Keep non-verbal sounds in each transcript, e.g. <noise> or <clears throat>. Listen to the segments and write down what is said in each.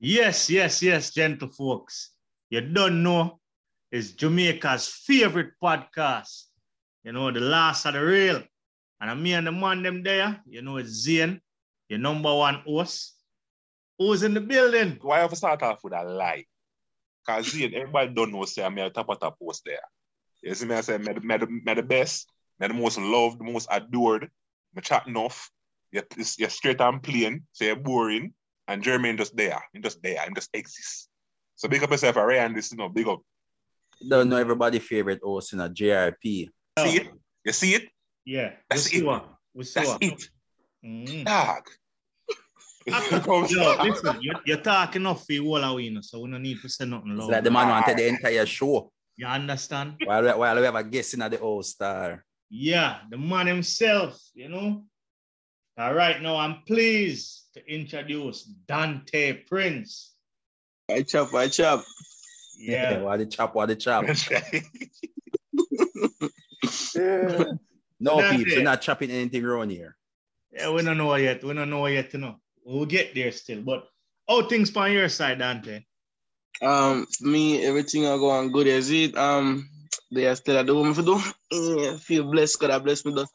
Yes, yes, yes, gentle folks. You don't know, it's Jamaica's favorite podcast. You know, the Last A Di Real. And I'm me and the man them there. You know, it's Zane, your number one host. Who's in the building? Why have start off with a lie? Because Zane, everybody don't know, say I'm a top of top post there. You see me, I say, me, the- best, me the most loved, the most adored, me chat enough, you're, you're straight and plain, so you're boring, and Jermaine just there, he just there, he just exists. So big up yourself, Ray, and this, you know, big up. Don't know everybody favorite host in a JRP. See it? You see it? Yeah. That's we see it. what? We see That's what? it. Mm. Dog. <laughs> Yo, listen, you, you're talking enough for you all away, you know, so we don't need to say nothing It's loud. like the man wanted the entire show. You understand? While, we- while we have a guest in at the All Star. Yeah, the man himself, you know. All right, now I'm pleased to introduce Dontaye Prince. I chop, I chop. Yeah. <laughs> What the chop, what the chop. That's right. <laughs> No, That's peeps, we're not chopping anything around here. Yeah, we don't know yet. We don't know yet, you know. We'll get there still. But how things on your side, Dontaye? Um, me, everything are going good as it. Um, they are still at the home for do. <laughs> Yeah, feel blessed, God, I bless me thus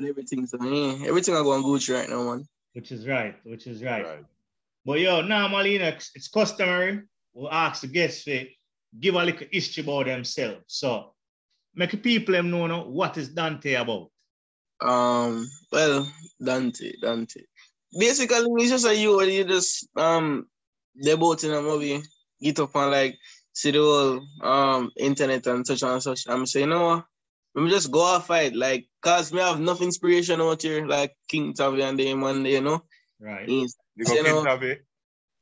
far. With everything, so yeah, everything are going good right now, man. Which is right, which is right. Right. But yo, normally, you know, it's it's customary. We'll ask the guests to give a little history about themselves. So make the people them know now, what is Dontaye about. Um, well, Dontaye, Dontaye. Basically, it's just a you where you just um they both in a movie, get up and like see the whole um internet and such and such. I'm saying, you know what? Let me just go off it, like, cause me have enough inspiration out here, like King Tavi and them and you know. Right. You go You know- King Tavi.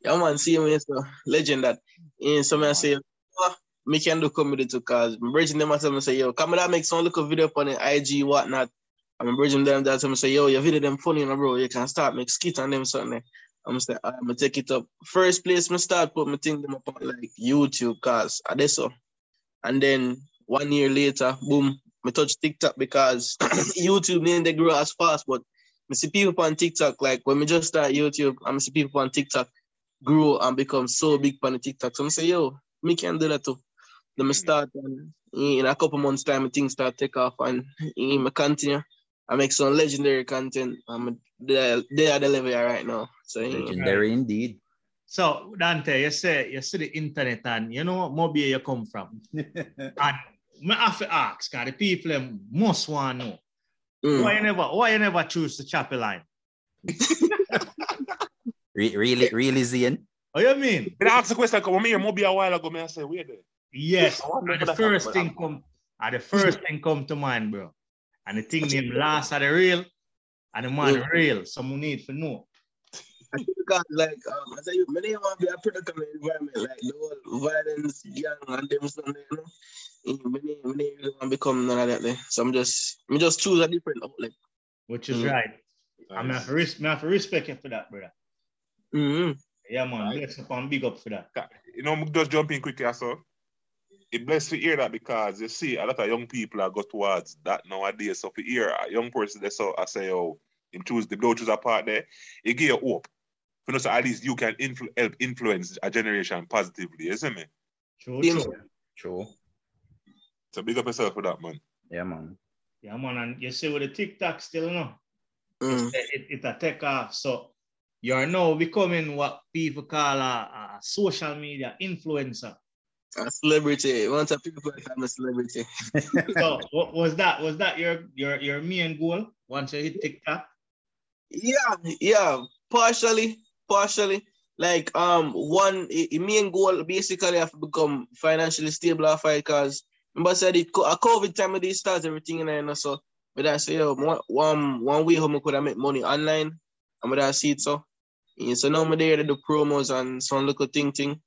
Yeah, man, see me, so legend that. And so me I say, oh, me can do comedy too, cause I'm bridging them them and say, yo, come that make some little video on the IG, whatnot. I'm bridging them that and say, yo, your video them funny, you know, bro. You can start make skit on them something. I'm say, I'm gonna take it up. First place, me start put my thing them up on like YouTube, cause I did so. And then one year later, boom, me touch TikTok because <clears throat> YouTube didn't they grow as fast, but me see people on TikTok, like when me just start YouTube, I'm see people on TikTok grow and become so big on the TikTok. So I say, yo, me can do that too. Then me mm-hmm. start um, and in a couple months time, things start take off and in me continue. I make some legendary content. I'm there, there at the level right now. So yeah. Legendary indeed. So Dontaye, you say you see the internet and you know maybe you come from. <laughs> And me have to ask, cause the people them must want to know. Mm. Why you never why you never choose the chapel line? <laughs> Re- really, really, Zian? What you mean? Then I asked the question, come here, maybe a while ago, me I say, wait there. Yes, and the first thing come, and the first thing come to mind, bro. And the thing named Last A Di Real, and the man Mm. real. Someone need to know. Because like um, I say, you, me don't want to be a product of the environment, like the whole violence, gang, and them stuff, you know. Eh, Me don't- really want to become none of that. There. So I'm just, me just choose a different outlet. Which is Mm. right. I mean, I have, to res- me have to respect you for that, brother. Mm-hmm. Yeah, man. Right. Bless up and big up for that. You know, me just jump in quickly, so. It blessed to hear that because you see a lot of young people are go towards that nowadays. So for hear a young person they so I say, oh, him choose the don't choose a part there, it give you hope. You know, so at least you can influ- help influence a generation positively, isn't it? True, Yeah, true. True. So big up yourself for that, man. Yeah, man. Yeah, man. And you see with the TikTok still, no? Mm. It, it, a take off. So you are now becoming what people call a, a social media influencer. A celebrity. Once a people like I'm a celebrity. <laughs> so what was that? Was that your your your main goal once you hit TikTok? Yeah, yeah, partially, partially. Like um, one i- main goal basically have to become financially stable after because remember I said it a COVID time of this starts everything in there, you know, so but I say yo, one one way how I could I make money online, and but I see it so. Yeah, so now I'm there to do promos and some little thing thing.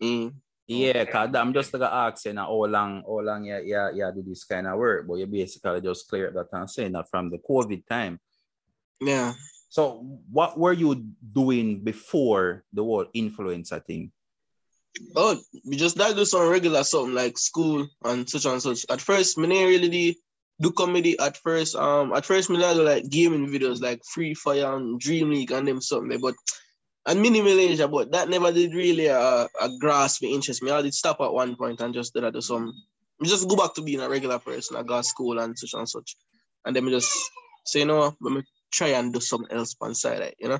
Yeah. Yeah, cause I'm just like asking how long, how long yeah, yeah, yeah, do this kind of work, but you basically just clear that and saying that from the COVID time. yeah. So, what were you doing before the whole influencer thing? Oh, we just that do some regular something like school and such and such. At first, me didn't really do- do comedy. At first, um, at first me did like gaming videos like Free Fire and Dream League and them something. But and Mini Militia, but that never did really uh, a grasp me interest me. I did stop at one point and just did I do some just go back to being a regular person. I got school and such and such. And then me just say, you know, me try and do something else on side, you know.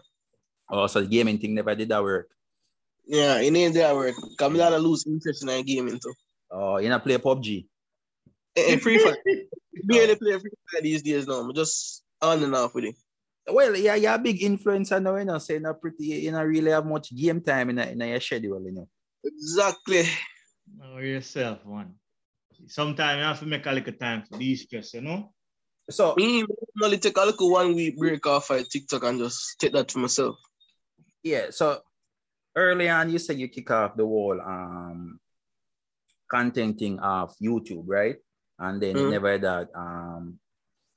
Oh, so the gaming thing never did that work. Yeah, it ain't that work. Cause me a lose interest in that gaming too. Oh, you not play PUBG. Eh, eh, free fire. <laughs> barely play free fire these days now. I'm just on and off with it. Well, yeah, you're a big influencer now, you know, so you're not pretty, you don't really have much game time in, a, in a your schedule, you know. Exactly. Know yourself, one. Sometimes you have to make a little time for these stress, you know? So, Me, only take a little one week break off at TikTok and just take that for myself. yeah, so early on, you said you kick off the whole um, contenting of YouTube, right? And then Mhm. never that um,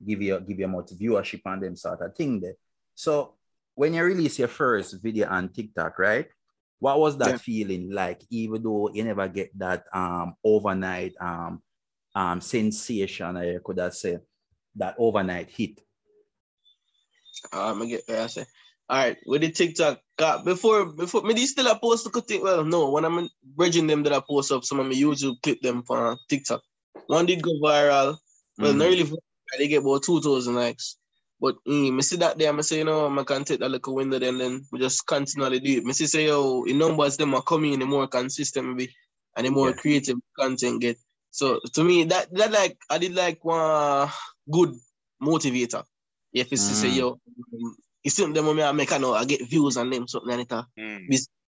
give you give you much viewership and them sort of thing there. So when you release your first video on TikTok, right? What was that Yeah. feeling like? Even though you never get that um overnight um um sensation, I could have said that overnight hit. Um, I get what I say. All right, with the TikTok, uh, before before me these still I post to think well, no, when I'm bridging them that I post up some of my YouTube clip them for TikTok. One did go viral. Well, Mhm. not really viral, they get about two thousand likes. But mm, me see that there, I'm say, you know, I can take that little window then then we just continually do it. Me see say yo, the numbers them are coming in the more consistent maybe and the more Yeah. creative content get. So to me, that that like I did like one good motivator. If it's to say, Mm. yo, um, it's something them when I make I know I get views on them, something like that. Mm.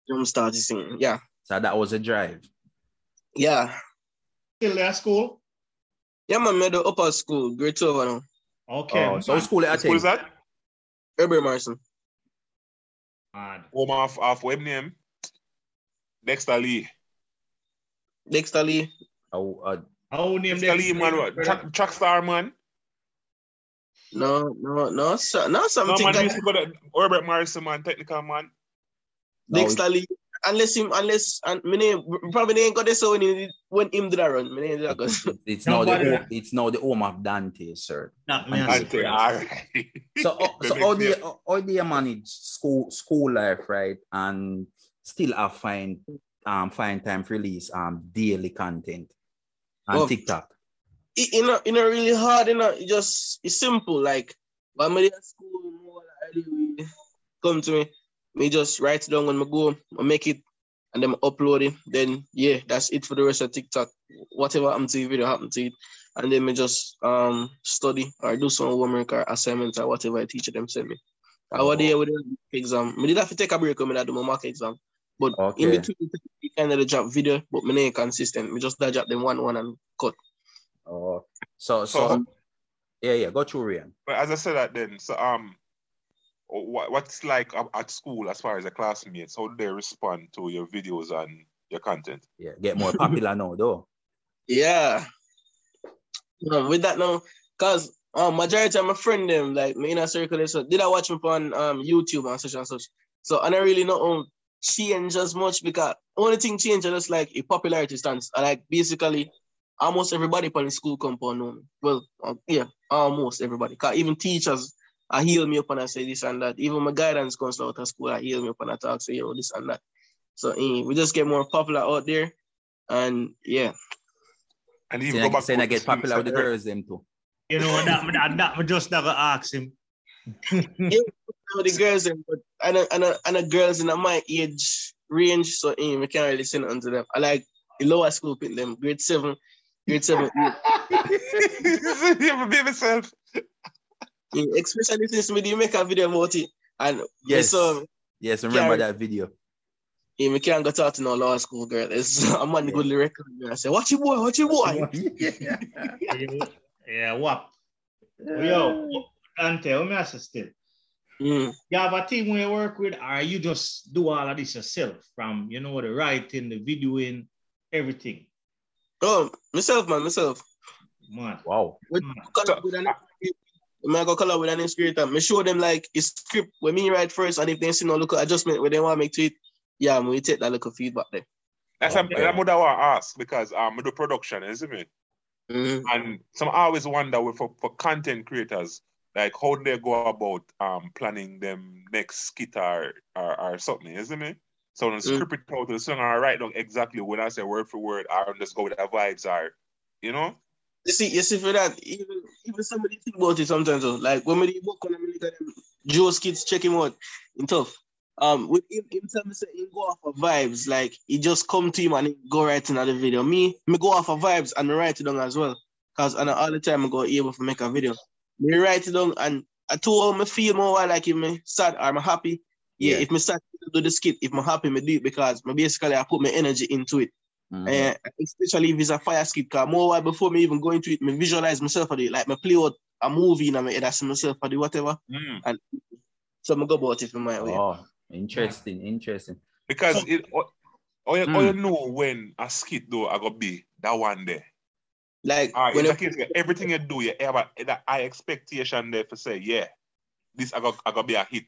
Jump start this thing. Yeah. So that was a drive. Yeah. Still there at school? Yeah, man, me the upper school, grade 12 now. Okay. Oh, so school What at school is that? Herbert Morrison. Mad. Home off, off web name. Dexter Lee. Dexter Lee. Oh, uh, How name Dexter Lee, man. what? Track, track star, man. No, no, no, so, no, No, something man, like used to go to Herbert Morrison, man. Technical, man. no, Dexter Unless him, unless, and me name, probably ain't got this so when, he, when him did that run. Me name did that 'cause- <laughs> it's now the home, it's now the home of Dontaye, sir. Not me And and all right. So, <laughs> uh, so The how next do you how do you manage school school life, right? And still have find um find time for release um daily content on Well, TikTok. It, it, not, it not really hard, you know. It just it's simple. Like when I'm at school, more like come to me, me just write it down when I go, I make it, and then I upload it. Then yeah, that's it for the rest of TikTok. Whatever happened to the video happened to it, and then me just um study or do some homework or assignments or whatever I teacher them send me. I was there with the exam. Me did have to take a break when I do my mock exam. But in between, we kind of drop video, but me ain't consistent. Me just drop them one one and cut. Oh, so so, So- yeah, yeah. Go through Rian. But as I said that then, so um, what, what's like at- at school as far as the classmates? How do they respond to your videos and your content? Yeah, get more popular now, though. Yeah. Um, with that now, cause um majority of my friend them like me in a circle so did I watch me on um YouTube and such and such. So I don't really know um, change as much because only thing change is just like a popularity stance. I like basically almost everybody on the school compound know me. Well, um, yeah, almost everybody. Cause even teachers I heal me up and I say this and that. Even my guidance counselor out of school, I heal me up and I talk say yo this and that. So eh, we just get more popular out there. And yeah. And even Saying go back saying to I get popular with the girls, them too. You know that that, that me just never ask him. <laughs> know the girls them, but I know, I know, I know girls in my age range, so eh, we can't really say nothing to them. I like the lower school pick them, grade seven, grade seven, eight. you be myself. Eh, especially since we did make a video about it. And Yes. so Yes, remember that video. eh, we can't go talk to no lower school girl. It's, I'm on the good record. I say, watch your boy, watch your boy. yeah. yeah, what? Yo, Dontaye, let me ask you still. Mm. You have a team we work with, or you just do all of this yourself from, you know, the writing, the videoing, everything. Oh, myself, man, myself. Man. Wow. With Mm. color with an I go color with an illustrator. Me show them like a script when me write first, and if they see no look adjustment where they want to make to it, yeah, we take that little feedback there. That's Okay. a, what I want to ask because um, I do production, isn't it? Mhm. And some I always wonder with, for, for content creators, like how do they go about um planning them next skit or or, or something, isn't it? So when Mm. script out the song, I write down exactly when I say word for word, I just go with the vibes are, you know? You see, you see for that, even even somebody think about it sometimes though. Like when we book on America, them Joe skits check him out in tough. Um with him him tell me say he go off of vibes, like he just come to him and he go write another video. Me, me go off of vibes and I write it down as well. Cause and all the time I go able to make a video. Me write it down and I told him I feel more like him me sad or I'm happy. Yeah, Yeah. if me sad to do the skit, if I'm happy, me do it because me basically I put my energy into it. Mhm. Eh, especially if it's a fire skit, cause more while before me even go into it, me visualize myself for it. Like me play out a movie in my head, I see myself for the whatever. Mm. So me go about it in my way. Oh, interesting, interesting. Because So- it oh, oh, you, Mm. you know when a skit though I gonna be that one day. Like All right, when in I, that case, everything you do, you have a, that high expectation there for say, yeah, this I got I gotta be a hit.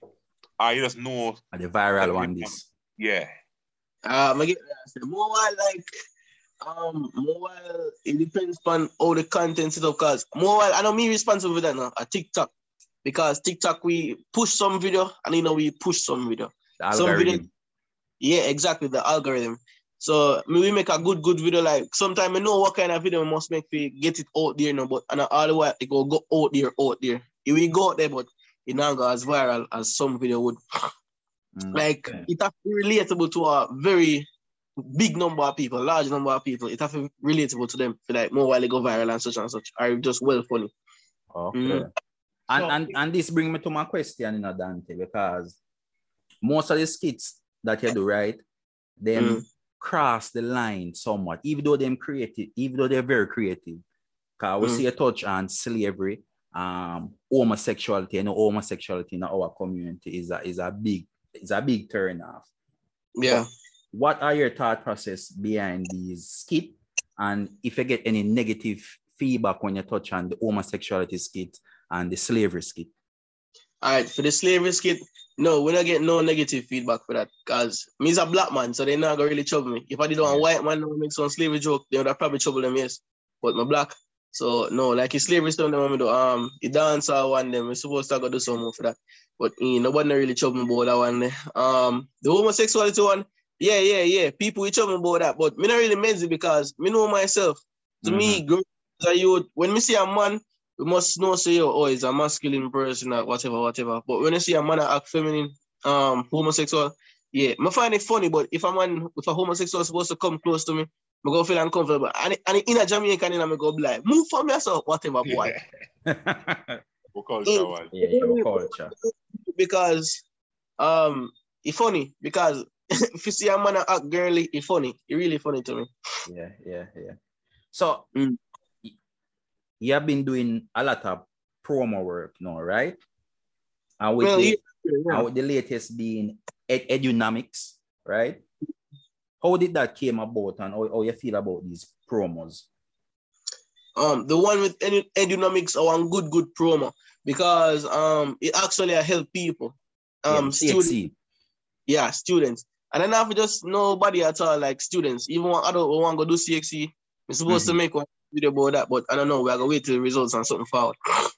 I just know, And the viral one, this. yeah. uh, I get I more like um more while it depends on all the content set up cause more while I know me responsible for that now, a TikTok. Because TikTok we push some video and you know we push some video. The Some video- algorithm. Yeah, exactly. The algorithm. So we make a good, good video. Like sometimes I know what kind of video we must make we get it out there now, but and all the way it go go out there, out there. It will go out there, but it not go as viral as some video would. Mm. Like Okay. it has to be relatable to a very big number of people, large number of people. It has to be relatable to them. For like more while they go viral and such and such. Are just well funny. Okay. Mm. And, So- and and this bring me to my question, you know, Dontaye, because most of the skits that you do, right, them Mm. cross the line somewhat, even though them creative, even though they're very creative. Cause we Mm. see a touch on slavery, um, homosexuality, and homosexuality in our community is a is a big is a big turn off. Yeah. What are your thought process behind these skit? And if you get any negative feedback when you touch on the homosexuality skit and the slavery skit? All right, for the slavery skit, no, we don't get no negative feedback for that. Cause me's a black man, so they not gonna really trouble me. If I did on a white man make some slavery joke, they would have probably trouble them, yes. But my black. So no, like his slavery stuff they want me to um the dancer one them, we're supposed to go do some more for that. But eh, nobody really trouble me about that one. there. Um the homosexuality one, yeah, yeah, yeah. People we trouble me about that, but me not really means it because me know myself. To me, girls are you when me see a man, we must know say oh he's a masculine person or whatever, whatever. But when I see a man that act feminine, um, homosexual, yeah, I find it funny. But if a man, if a homosexual is supposed to come close to me, I go feel uncomfortable. And and in a Jamaican, and I go be like, move from yourself, whatever, boy. <laughs> What culture was? yeah, your culture. because um, it's funny because <laughs> if you see a man that act girly, it's funny. It's really funny to me. Yeah, yeah, yeah. So Mm. you have been doing a lot of promo work now, right? And with, Well, the, yeah, and with the latest being ed- Edunomics, right? How did that came about and how, how you feel about these promos? um the one with edu- edunomics are one good good promo. Because um it actually help people. Um yeah, students yeah students. And then after just nobody at all like students. Even one adult who want to go do CXC we're supposed to make one video about that but I don't know. We're gonna wait till the results and something forward. <sniffs>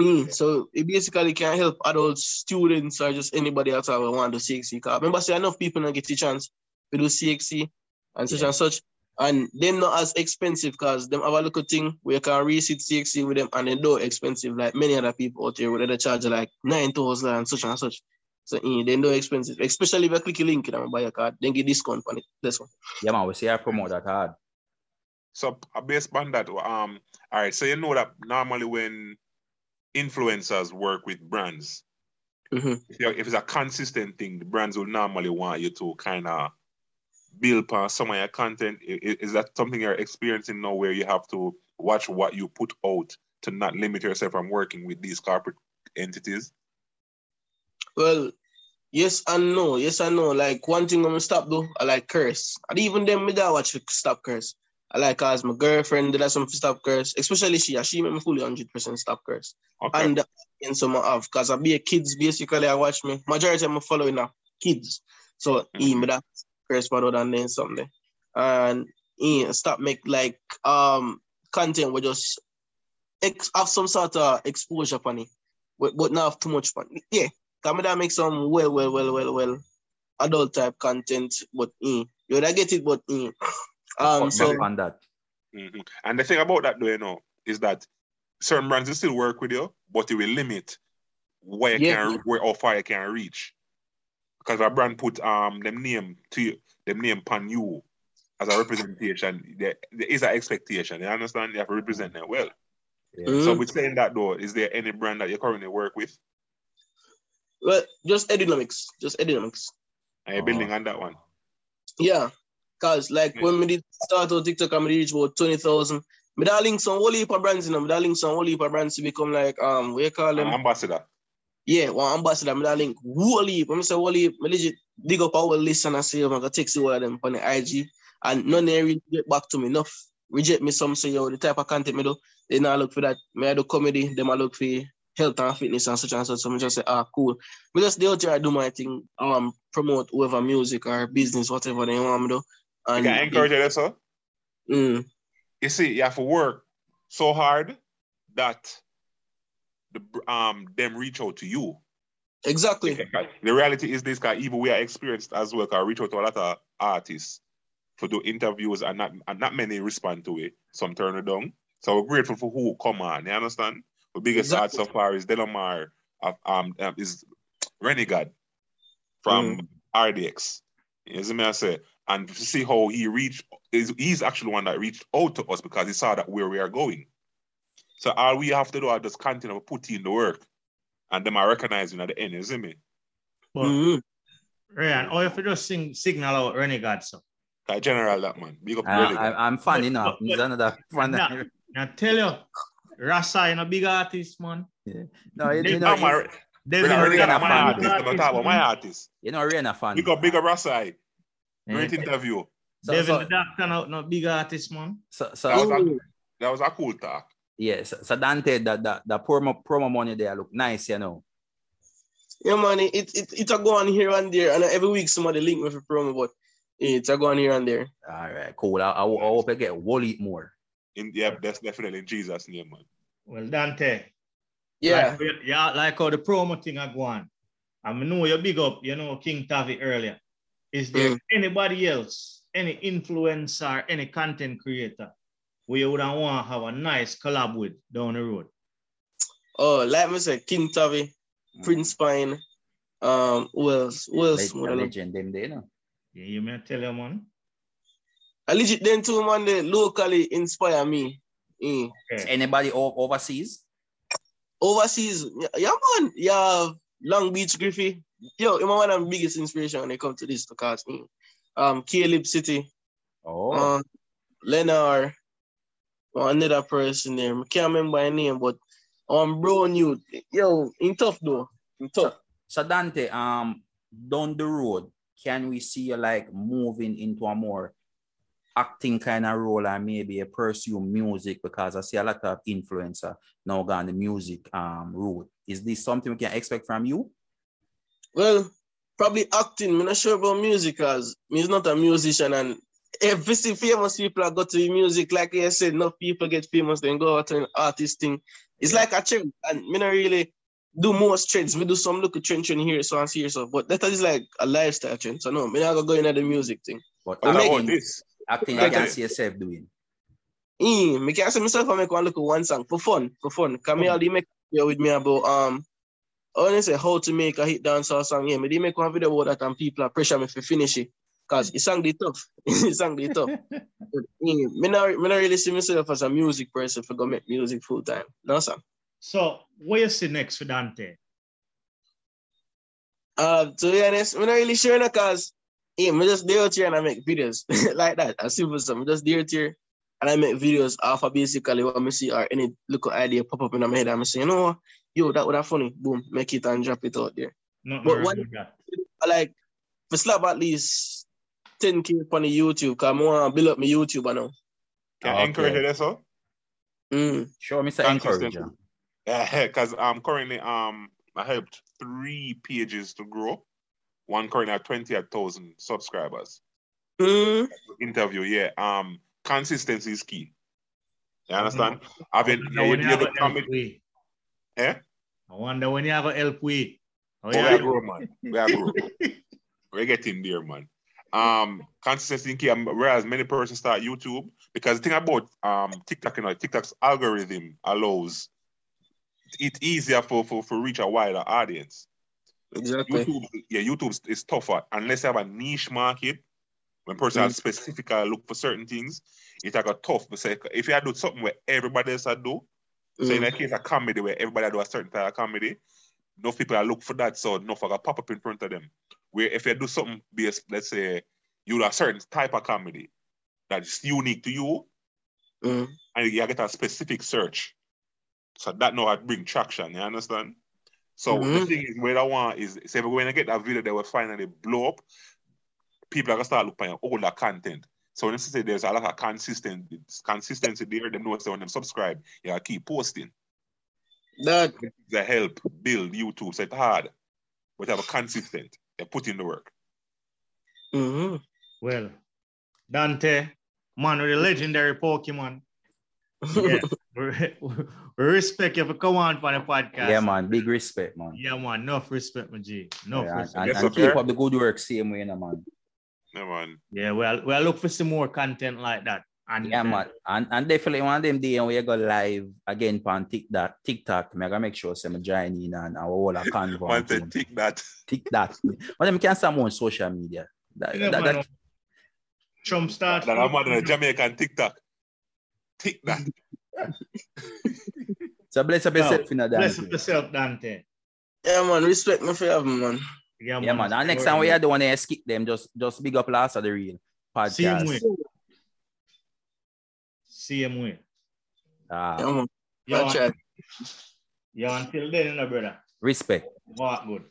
Mm, so it basically can help adults, students, or just anybody else who want to CXC. Cause remember, say enough people don't get the chance to do CXC and such Yeah. and such. And them not as expensive because them have a little thing where you can resit CXC with them and they don't expensive like many other people out there where they charge like nine thousand and such and such. So eh, they don't expensive. Especially if you click a link and I buy a card, then get discount on it. This one. Yeah, man, we see I promote that hard. So uh, based on that, um, all right. So you know that normally when influencers work with brands, Mhm. if, if it's a consistent thing, the brands will normally want you to kind of build upon some of your content. I- i- Is that something you're experiencing now, where you have to watch what you put out to not limit yourself from working with these corporate entities? Well, yes and no. Yes and no. Like one thing I'm gonna stop though, I like curse. And even them me that watch stop curse. I like cause my girlfriend did that some stop curse, especially she. She made me fully hundred percent stop curse. Okay. And and some I have cause I be a kids basically I watch me. Majority of my following now kids. So Mhm. mm me that curse more than then something. And he stop make like um content with just ex- have some sort of exposure upon it. but, but not have too much fun. Yeah, come that make some well, well, well, well, well, adult type content, but eh, you would get it, but eh. um, so back on that. Mhm. And the thing about that, though, you know, is that certain brands will still work with you, but it will limit where you Yeah. can, where how far you can reach. Because our brand put um them name to you, them name pan you as a representation. There, there is an expectation. You understand? You have to represent them well. Yeah. Mhm. So with saying that though, is there any brand that you currently work with? well, just Edunomics, just Edunomics. And you're Oh. building on that one? Yeah, cause like when we did start on TikTok, I'm reach about twenty thousand. Me da link some whole heap of brands in them. Me da link some whole heap of brands to become like um, what you call An them? ambassador. Yeah, one ambassador. Me da link whole heap. I'm say whole heap. Me legit dig up our list and I say I'm gonna text you all of them on the IG, and none they really get back to me. Enough reject me some say yo the type of content me do. They not look for that. Me I do comedy. Them I look for health and fitness and such and such. So me just say ah cool. Me just out here I do my thing. Um, promote whoever music or business whatever they want me do. You And can encourage you, sir. Mm, You see, you have to work so hard that the um them reach out to you. exactly. The reality is this, guy. even we are experienced as well, because reach out to a lot of artists for do interviews and not and not many respond to it. Some turn it down. So we're grateful for who come on. You understand? The biggest Exactly. art so far is Delamar of um um, is Renegade from Mm. RDX. You see me I say? And to see how he reached is he's actually one that reached out to us because he saw that where we are going. So all we have to do is just continue to put in the work and them are recognizing at the end, you see me? But Mhm. Ryan, or if you just sing signal out Renegade so. Like general that man. Big up Uh, I, I'm funny But- enough. but- He's another fun. Nah. Now tell you, Rasa is a big artist, man. No, you, They- you No, know, my, you, Renegade, Devin Renegade Renegade, a my fan. artist. I'm talking about my artist. you know, Raina fan. Big up, big up Rasai. Eh, Great interview. So, Devin so, the Doctor not no big artist, man. so, That was a, that was a cool talk. Yeah, so, so Dontaye, the, the, the promo, promo money there look nice, you know. Yeah, man. It it it a go on here and there, and every week somebody link me for promo, but it's a go on here and there. All right, cool. I, I, I hope I get Wally more. In, yeah, that's definitely in Jesus' name, man. Well, Dontaye. Yeah. Like, yeah, like how the promo thing I go on. I know you big up, you know, King Tavi earlier. Is there Mm. anybody else, any influencer, any content creator where you would want to have a nice collab with down the road? Oh, like me say, King Tavi, Prince Pine, um, who else? Who else? Leg- legend them there, you know. Yeah, you may tell them, man. I legit then too, man. They locally inspire me. Eh. Is Okay. anybody o- overseas? Overseas, yeah, yeah, man. Yeah, Long Beach Griffy. Yo, I'm one of the biggest inspiration when it comes to this because eh, um, Caleb City, Oh, um, Leonard, or another person there. I can't remember my name, but um, bro, new. Yo, in tough though. In tough. so Dontaye, um, down the road, can we see you like moving into a more acting kind of role and maybe a pursue music because I see a lot of influencer now gone the music um route. Is this something we can expect from you? Well, probably acting. I'm not sure about music because he's not a musician and every see famous people that go to music, like I said, enough people get famous, then go out and artist thing. It's like a trend. And me not really do most trends. We do some look at trend trend here, so and here, so but that is like a lifestyle trend. So no, me not gonna go into the music thing. But about acting, this? acting I Like can see yourself doing. Mm, me can say myself I make one look at one song for fun, for fun. Come me already make a video with me about um I want say how to make a hit dancehall song. Yeah, me did make one video about that and people are pressure me for finish it. Cause <laughs> it sang the tough. <laughs> it sang the tough. <laughs> But mm, me not me not really see myself as a music person for go make music full time. No sir. So, what you see next for Dontaye? Uh to be honest, I'm not really sure no cause yeah, me just there here and I make videos like that. As simple as I'm just there here and I make videos off of basically what I see or any little idea pop up in my head and I say, you know what, yo, that would have funny. Boom, make it and drop it out there. Nothing But wrong what- with that. I like for slap at least 10k on the YouTube because I want to build up my YouTube I know. Can Okay. Encourage you, so? Mm. Sure, Mr. Consistent. Encourager. Yeah, <laughs> because um currently um I helped three pages to grow. One currently at twenty thousand subscribers. Mm. Interview, yeah. Um, consistency is key. You understand? Mm-hmm. Having Now, yeah, when you, you you have do a comedy, eh? I wonder when you have a help we. Oh, Oh, we are grow, man. We are grow. <laughs> We're getting there, man. Um, consistency in key. um, Whereas many persons start YouTube because the thing about um TikTok, you know, TikTok's algorithm allows it easier for for for reach a wider audience. Exactly. YouTube, yeah, YouTube is tougher unless you have a niche market. When person has specifically look for certain things, it's like a tough. But say, if you had do something where everybody else had do, so in Mm. that case, a comedy where everybody do a certain type of comedy, enough people are look for that, so enough like a pop up in front of them. Where if you do something based, let's say you do a certain type of comedy that's unique to you, Mm. and you get a specific search. So that now had bring traction, you understand? So the Mhm. thing is, what I want is, say, if we're going to get that video that will finally blow up, people are going to start looking at older content. So when you say there's a lot of consistent consistency there, they know so when them subscribe, you gotta keep posting. That They help build YouTube. So it's hard, but have a consistent. They put in the work. hmm Well, Dontaye, man with the legendary Pokemon. Yeah. <laughs> we we respect you for coming on for the podcast. Yeah, man. Big respect, man. Yeah, man. Enough respect, my G. Enough Yeah, and, respect. and, Yes, and sir. keep up the good work same way, you know, man. Yeah, man. Yeah, well, we'll look for some more content like that. And Yeah, man. And, and definitely one of them day when we go live again on TikTok, TikTok, me I gotta make sure some join in and our whole convo. Man and said, thing. tick that. TikTok. But them can some more on social media. That, Yeah, that, man, that, Trump start. That I'm on a Jamaican TikTok. Tick that. <laughs> so bless up Yo, yourself in a Bless dance. yourself, Dontaye. Yeah, man. Respect me for having man. Yeah, Yeah, man. And next time we are the one to skip them, just just big up Last A Di Real Same podcast. Way. Same way. Ah, Yeah, man. Yeah, Watch until then, you know, brother. respect. Walk good.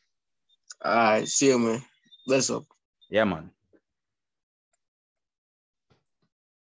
All right. See you, man. Bless up. Yeah, man.